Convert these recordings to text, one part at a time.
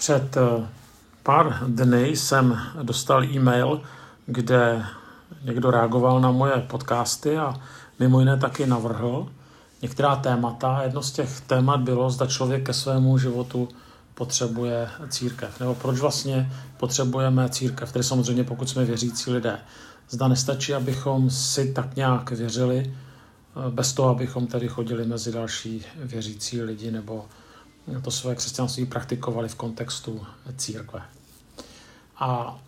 Před eh, pár dny jsem dostal e-mail, kde někdo reagoval na moje podcasty a mimo jiné taky navrhl některá témata. Jedno z těch témat bylo, zda člověk ke svému životu potřebuje církev, nebo proč vlastně potřebujeme církev, tedy samozřejmě pokud jsme věřící lidé. Zda nestačí, abychom si tak nějak věřili, eh, bez toho, abychom tedy chodili mezi další věřící lidi nebo to své křesťanství praktikovali v kontextu církve. A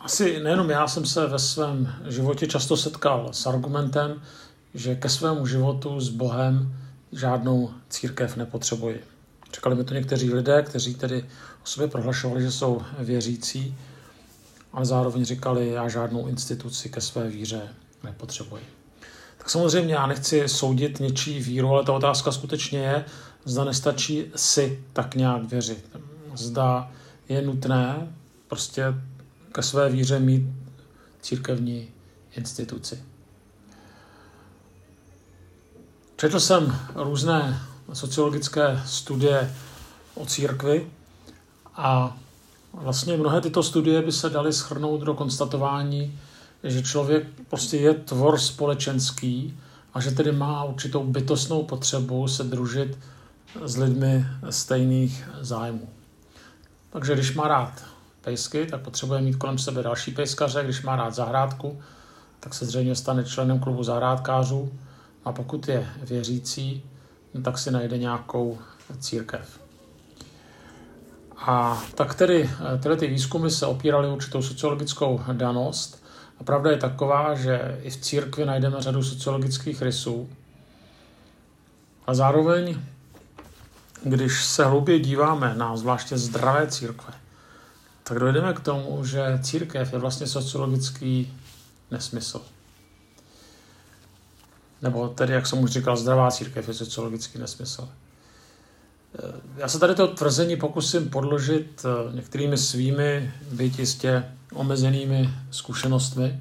asi nejenom já jsem se ve svém životě často setkal s argumentem, že ke svému životu s Bohem žádnou církev nepotřebuji. Říkali mi to někteří lidé, kteří tedy o sobě prohlašovali, že jsou věřící, ale zároveň říkali, já žádnou instituci ke své víře nepotřebuji. Tak samozřejmě já nechci soudit něčí víru, ale ta otázka skutečně je, zda nestačí si tak nějak věřit. Zda je nutné prostě ke své víře mít církevní instituci. Četl jsem různé sociologické studie o církvi a vlastně mnohé tyto studie by se daly schrnout do konstatování, že člověk prostě je tvor společenský a že tedy má určitou bytostnou potřebu se družit s lidmi stejných zájmů. Takže když má rád pejsky, tak potřebuje mít kolem sebe další pejskaře, když má rád zahrádku, tak se zřejmě stane členem klubu zahrádkářů a pokud je věřící, tak si najde nějakou církev. A tak tedy tyhle ty výzkumy se opíraly určitou sociologickou danost a pravda je taková, že i v církvi najdeme řadu sociologických rysů a zároveň když se hlouběji díváme na zvláště zdravé církve, tak dojdeme k tomu, že církev je vlastně sociologický nesmysl. Nebo tedy, jak jsem už říkal, zdravá církev je sociologický nesmysl. Eh, já se tady to tvrzení pokusím podložit eh, některými svými, byť jistě omezenými zkušenostmi.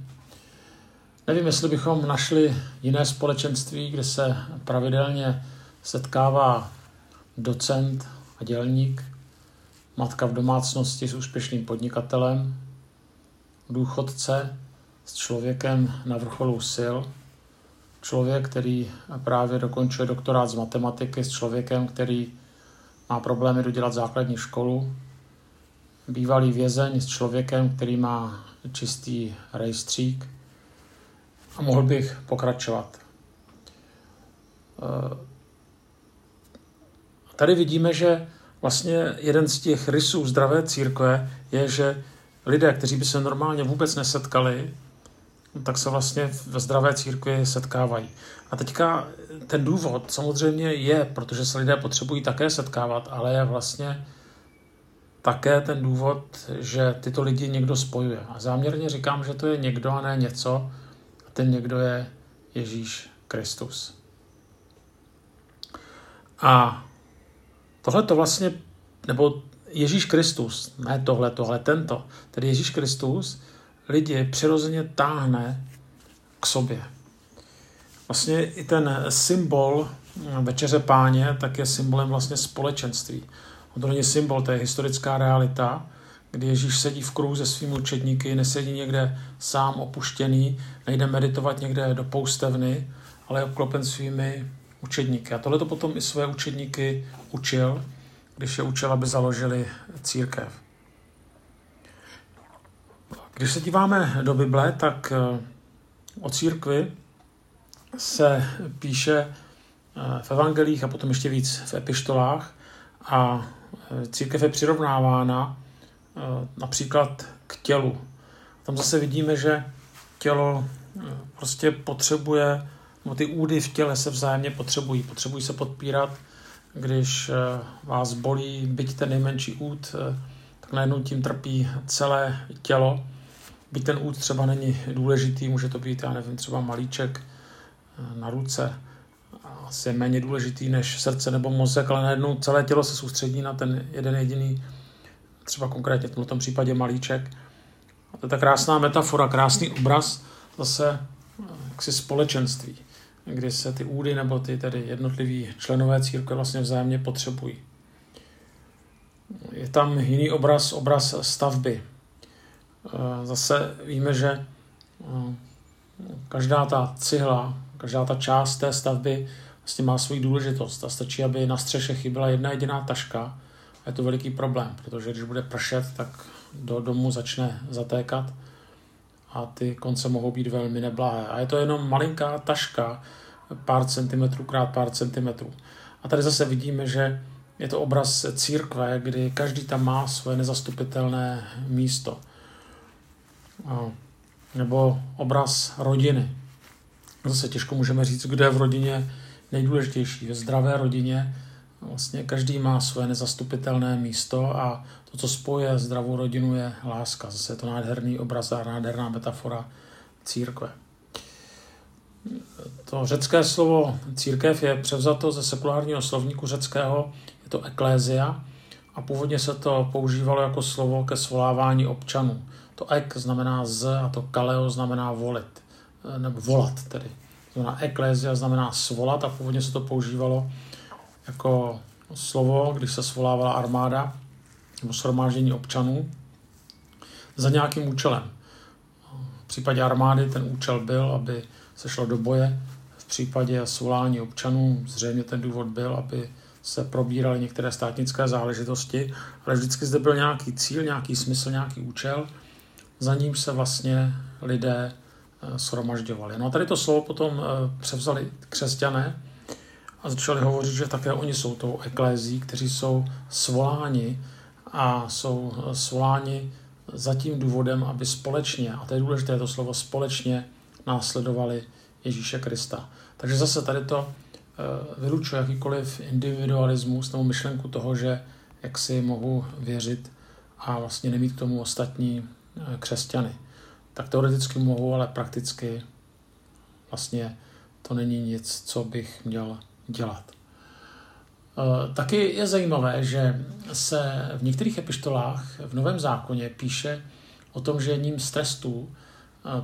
Nevím, jestli bychom našli jiné společenství, kde se pravidelně setkává docent a dělník, matka v domácnosti s úspěšným podnikatelem, důchodce s člověkem na vrcholu sil, člověk, který právě dokončuje doktorát z matematiky s člověkem, který má problémy dodělat základní školu, bývalý vězeň s člověkem, který má čistý rejstřík a mohl bych pokračovat. Tady vidíme, že vlastně jeden z těch rysů zdravé církve je, že lidé, kteří by se normálně vůbec nesetkali, tak se vlastně ve zdravé církvi setkávají. A teďka ten důvod samozřejmě je, protože se lidé potřebují také setkávat, ale je vlastně také ten důvod, že tyto lidi někdo spojuje. A záměrně říkám, že to je někdo a ne něco. A ten někdo je Ježíš Kristus. A Tohle to vlastně, nebo Ježíš Kristus, ne tohle, tohle, tento, tedy Ježíš Kristus lidi přirozeně táhne k sobě. Vlastně i ten symbol Večeře páně tak je symbolem vlastně společenství. To není symbol, to je historická realita, kdy Ježíš sedí v kruhu se svými učedníky, nesedí někde sám opuštěný, nejde meditovat někde do poustevny, ale je obklopen svými učedníky. A tohle to potom i své učedníky učil, když je učil, aby založili církev. Když se díváme do Bible, tak eh, o církvi se píše eh, v evangelích a potom ještě víc v epištolách a eh, církev je přirovnávána například k tělu. Tam zase vidíme, že tělo prostě potřebuje no ty údy v těle se vzájemně potřebují. Potřebují se podpírat, když eh, vás bolí byť ten nejmenší úd, eh, tak najednou tím trpí celé tělo. Byť ten úd třeba není důležitý, může to být, já nevím, třeba malíček eh, na ruce, asi je méně důležitý než srdce nebo mozek, ale najednou celé tělo se soustředí na ten jeden jediný, třeba konkrétně v tomto případě malíček. A to je ta krásná metafora, krásný obraz zase jaksi společenství kdy se ty údy nebo ty tedy jednotliví členové církve vlastně vzájemně potřebují. Je tam jiný obraz, obraz stavby. Zase víme, že každá ta cihla, každá ta část té stavby vlastně má svoji důležitost a stačí, aby na střeše chyběla jedna jediná taška a je to veliký problém, protože když bude pršet, tak do domu začne zatékat a ty konce mohou být velmi neblahé. A je to jenom malinká taška, pár centimetrů krát pár centimetrů. A tady zase vidíme, že je to obraz církve, kdy každý tam má svoje nezastupitelné místo. Nebo obraz rodiny. Zase těžko můžeme říct, kdo je v rodině nejdůležitější. Ve zdravé rodině vlastně každý má svoje nezastupitelné místo a to, co spojuje zdravou rodinu, je láska. Zase je to nádherný obraz a nádherná metafora církve. To řecké slovo církev je převzato ze sekulárního slovníku řeckého, je to eklézia a původně se to používalo jako slovo ke svolávání občanů. To ek znamená z a to kaleo znamená volit, nebo volat tedy. Znamená eklézia znamená svolat a původně se to používalo jako slovo, když se svolávala armáda nebo shromáždění občanů za nějakým účelem. V případě armády ten účel byl, aby se šlo do boje. V případě svolání občanů zřejmě ten důvod byl, aby se probíraly některé státnické záležitosti, ale vždycky zde byl nějaký cíl, nějaký smysl, nějaký účel, za ním se vlastně lidé eh, shromažďovali. No a tady to slovo potom eh, převzali křesťané a začali hovořit, že také oni jsou tou eklézí, kteří jsou svoláni a jsou svoláni za tím důvodem, aby společně, a to je důležité to slovo, společně následovali Ježíše Krista. Takže zase tady to eh, vylučuje jakýkoliv individualismus nebo myšlenku toho, že jak si mohu věřit a vlastně nemít k tomu ostatní eh, křesťany. Tak teoreticky mohu, ale prakticky vlastně to není nic, co bych měl dělat. Eh, taky je zajímavé, že se v některých epištolách v Novém zákoně píše o tom, že jedním z trestů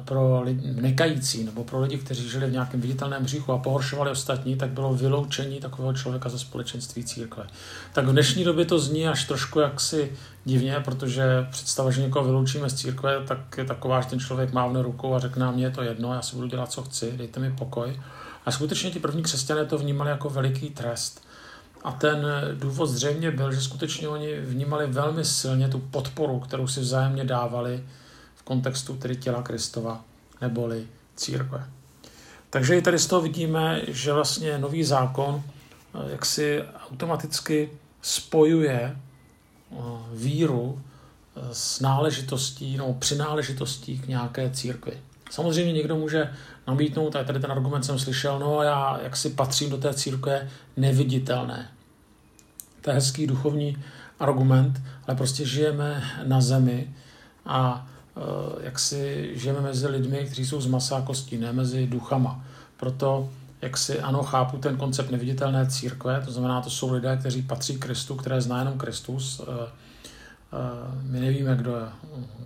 pro lidi, nekající nebo pro lidi, kteří žili v nějakém viditelném hříchu a pohoršovali ostatní, tak bylo vyloučení takového člověka ze společenství církve. Tak v dnešní době to zní až trošku jaksi divně, protože představa, že někoho vyloučíme z církve, tak je taková, že ten člověk mávne rukou a řekne, nám, mě je to jedno, já si budu dělat, co chci, dejte mi pokoj. A skutečně ti první křesťané to vnímali jako veliký trest. A ten důvod zřejmě byl, že skutečně oni vnímali velmi silně tu podporu, kterou si vzájemně dávali v kontextu tedy těla Kristova neboli církve. Takže i tady z toho vidíme, že vlastně nový zákon eh, jak si automaticky spojuje eh, víru eh, s náležitostí nebo přináležitostí k nějaké církvi. Samozřejmě někdo může namítnout, a tady ten argument jsem slyšel, no já jak si patřím do té církve neviditelné. To je hezký duchovní argument, ale prostě žijeme na zemi a Eh, jak si žijeme mezi lidmi, kteří jsou z masa a kostí, ne mezi duchama. Proto, jak si ano, chápu ten koncept neviditelné církve, to znamená, to jsou lidé, kteří patří Kristu, které zná jenom Kristus. Eh, eh, my nevíme, kdo je,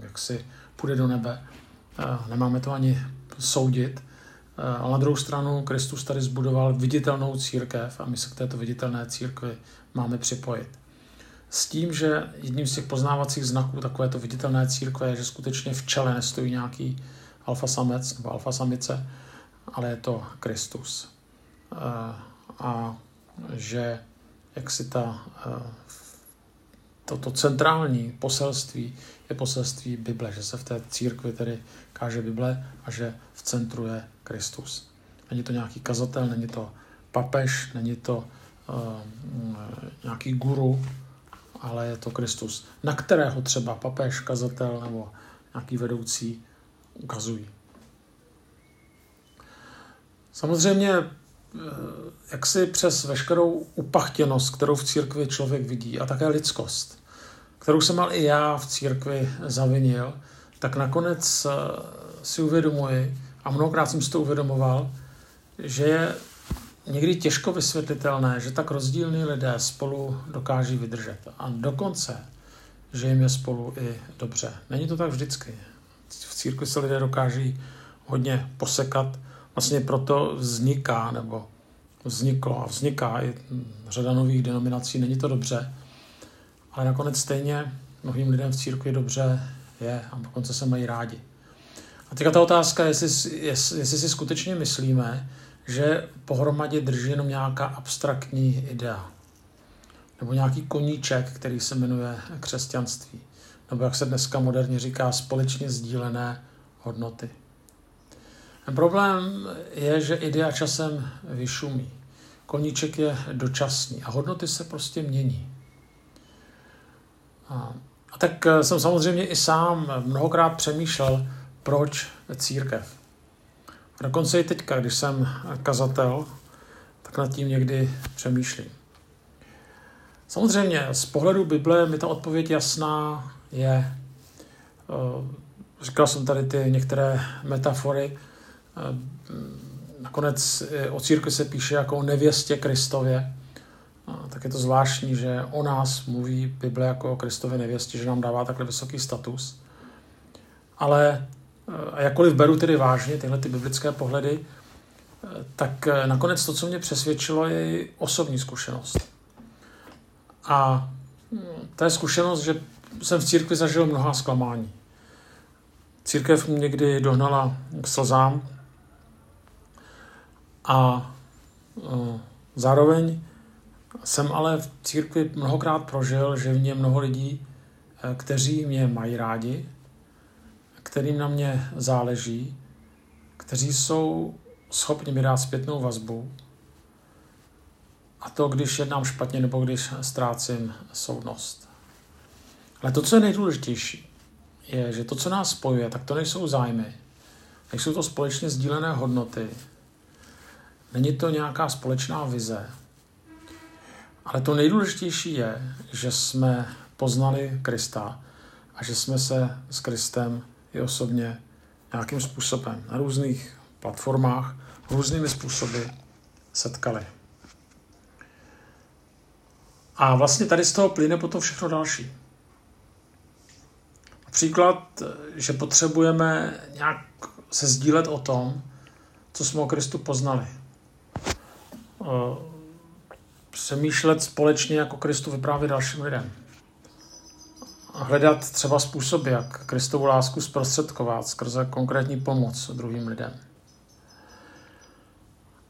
jak si půjde do nebe. Nemáme to ani soudit. Ale na druhou stranu Kristus tady zbudoval viditelnou církev a my se k této viditelné církvi máme připojit s tím, že jedním z těch poznávacích znaků takovéto viditelné církve je, že skutečně v čele nestojí nějaký alfa samec nebo alfa samice, ale je to Kristus. A že jak si ta, toto centrální poselství je poselství Bible, že se v té církvi tedy káže Bible a že v centru je Kristus. Není to nějaký kazatel, není to papež, není to uh, nějaký guru, ale je to Kristus, na kterého třeba papež, kazatel nebo nějaký vedoucí ukazují. Samozřejmě, jak si přes veškerou upachtěnost, kterou v církvi člověk vidí, a také lidskost, kterou jsem mal i já v církvi zavinil, tak nakonec eh, si uvědomuji, a mnohokrát jsem si to uvědomoval, že je někdy těžko vysvětlitelné, že tak rozdílní lidé spolu dokáží vydržet. A dokonce, že jim je spolu i dobře. Není to tak vždycky. V církvi se lidé dokáží hodně posekat. Vlastně proto vzniká, nebo vzniklo a vzniká i řada nových denominací. Není to dobře. ale nakonec stejně mnohým lidem v církvi dobře je a dokonce se mají rádi. A teďka ta otázka, jestli, jestli, jestli si skutečně myslíme, že pohromadě drží jenom nějaká abstraktní idea. Nebo nějaký koníček, který se jmenuje křesťanství. Nebo jak se dneska moderně říká, společně sdílené hodnoty. Problém je, že idea časem vyšumí. Koníček je dočasný a hodnoty se prostě mění. A, a tak eh, jsem samozřejmě i sám mnohokrát přemýšlel, proč církev. A dokonce i teďka, když jsem kazatel, tak nad tím někdy přemýšlím. Samozřejmě, z pohledu Bible mi ta odpověď jasná je. Eh, říkal jsem tady ty některé metafory. Eh, nakonec o církvi se píše jako o nevěstě Kristově. Tak je to zvláštní, že o nás mluví Bible jako o Kristově nevěstě, že nám dává takhle vysoký status. Ale a jakkoliv beru tedy vážně tyhle ty biblické pohledy, tak nakonec to, co mě přesvědčilo, je osobní zkušenost. A to je zkušenost, že jsem v církvi zažil mnoha zklamání. Církev mě někdy dohnala k slzám a e, zároveň jsem ale v církvi mnohokrát prožil, že v mě mnoho lidí, e, kteří mě mají rádi, kterým na mě záleží, kteří jsou schopni mi dát zpětnou vazbu, a to, když jednám špatně nebo když ztrácím soudnost. Ale to, co je nejdůležitější, je, že to, co nás spojuje, tak to nejsou zájmy, nejsou to společně sdílené hodnoty, není to nějaká společná vize, ale to nejdůležitější je, že jsme poznali Krista a že jsme se s Kristem i osobně nějakým způsobem na různých platformách, různými způsoby setkali. A vlastně tady z toho plyne potom všechno další. Například, že potřebujeme nějak se sdílet o tom, co jsme o Kristu poznali. Přemýšlet společně, jako Kristu vyprávět dalším lidem hledat třeba způsoby, jak Kristovu lásku zprostředkovat skrze konkrétní pomoc druhým lidem.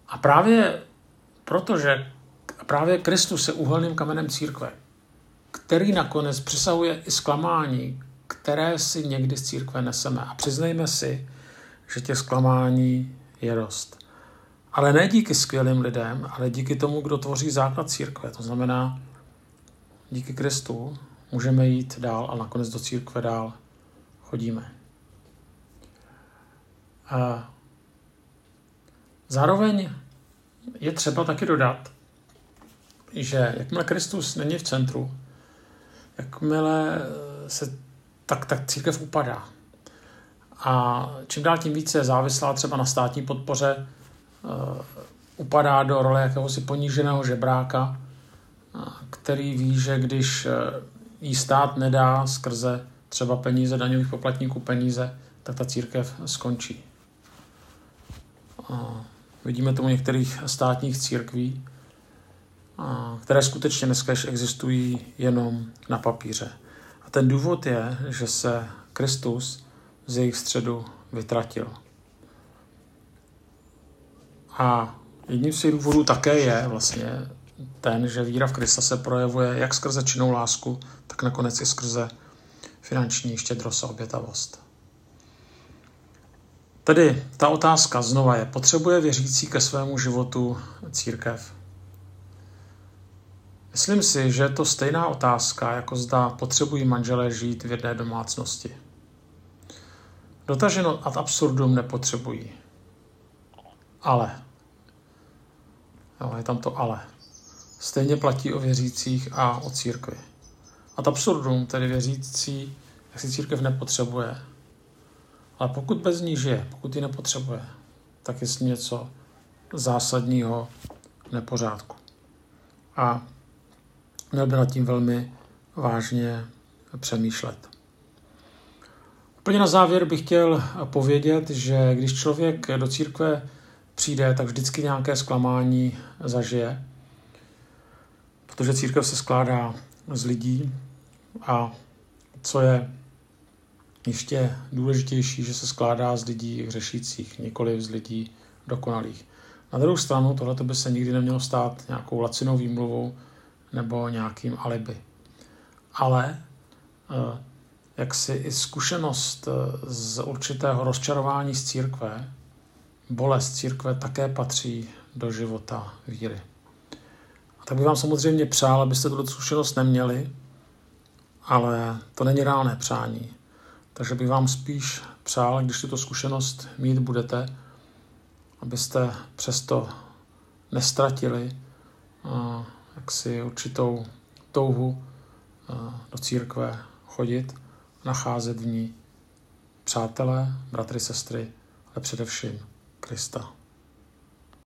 A právě protože právě Kristus je úhelným kamenem církve, který nakonec přesahuje i zklamání, které si někdy z církve neseme. A přiznejme si, že těch zklamání je dost. Ale ne díky skvělým lidem, ale díky tomu, kdo tvoří základ církve. To znamená díky Kristu, můžeme jít dál a nakonec do církve dál chodíme. A zároveň je třeba taky dodat, že jakmile Kristus není v centru, jakmile se tak, tak církev upadá. A čím dál tím více je závislá třeba na státní podpoře, upadá do role jakéhosi poníženého žebráka, uh, který ví, že když uh, jí stát nedá skrze třeba peníze daňových poplatníků peníze, tak ta církev skončí. Vidíme to u některých státních církví, které skutečně dneska existují jenom na papíře. A ten důvod je, že se Kristus z jejich středu vytratil. A jedním z těch důvodů také je vlastně ten, že víra v Krista se projevuje jak skrze činnou lásku, tak nakonec i skrze finanční štědrost a obětavost. Tedy ta otázka znova je, potřebuje věřící ke svému životu církev? Myslím si, že je to stejná otázka, jako zda potřebují manželé žít v jedné domácnosti. Dotaženo ad absurdum nepotřebují. Ale. Jo, je tam to ale. Stejně platí o věřících a o církvi. A to absurdum, tedy věřící, jak si církev nepotřebuje. Ale pokud bez ní žije, pokud ji nepotřebuje, tak je s něco zásadního nepořádku. A měl by nad tím velmi vážně přemýšlet. Úplně na závěr bych chtěl povědět, že když člověk do církve přijde, tak vždycky nějaké zklamání zažije, protože církev se skládá z lidí A co je ještě důležitější, že se skládá z lidí hřešících, nikoli z lidí dokonalých. Na druhou stranu, tohle by se nikdy nemělo stát nějakou lacinou výmluvou nebo nějakým alibi. Ale eh, jak si i zkušenost eh, z určitého rozčarování z církve, bolest církve také patří do života víry. A tak bych vám samozřejmě přál, abyste tuto zkušenost neměli, ale to není reálné přání. Takže bych vám spíš přál, když tuto zkušenost mít budete, abyste přesto nestratili uh, jaksi určitou touhu uh, do církve chodit, nacházet v ní přátelé, bratry, sestry, ale především Krista.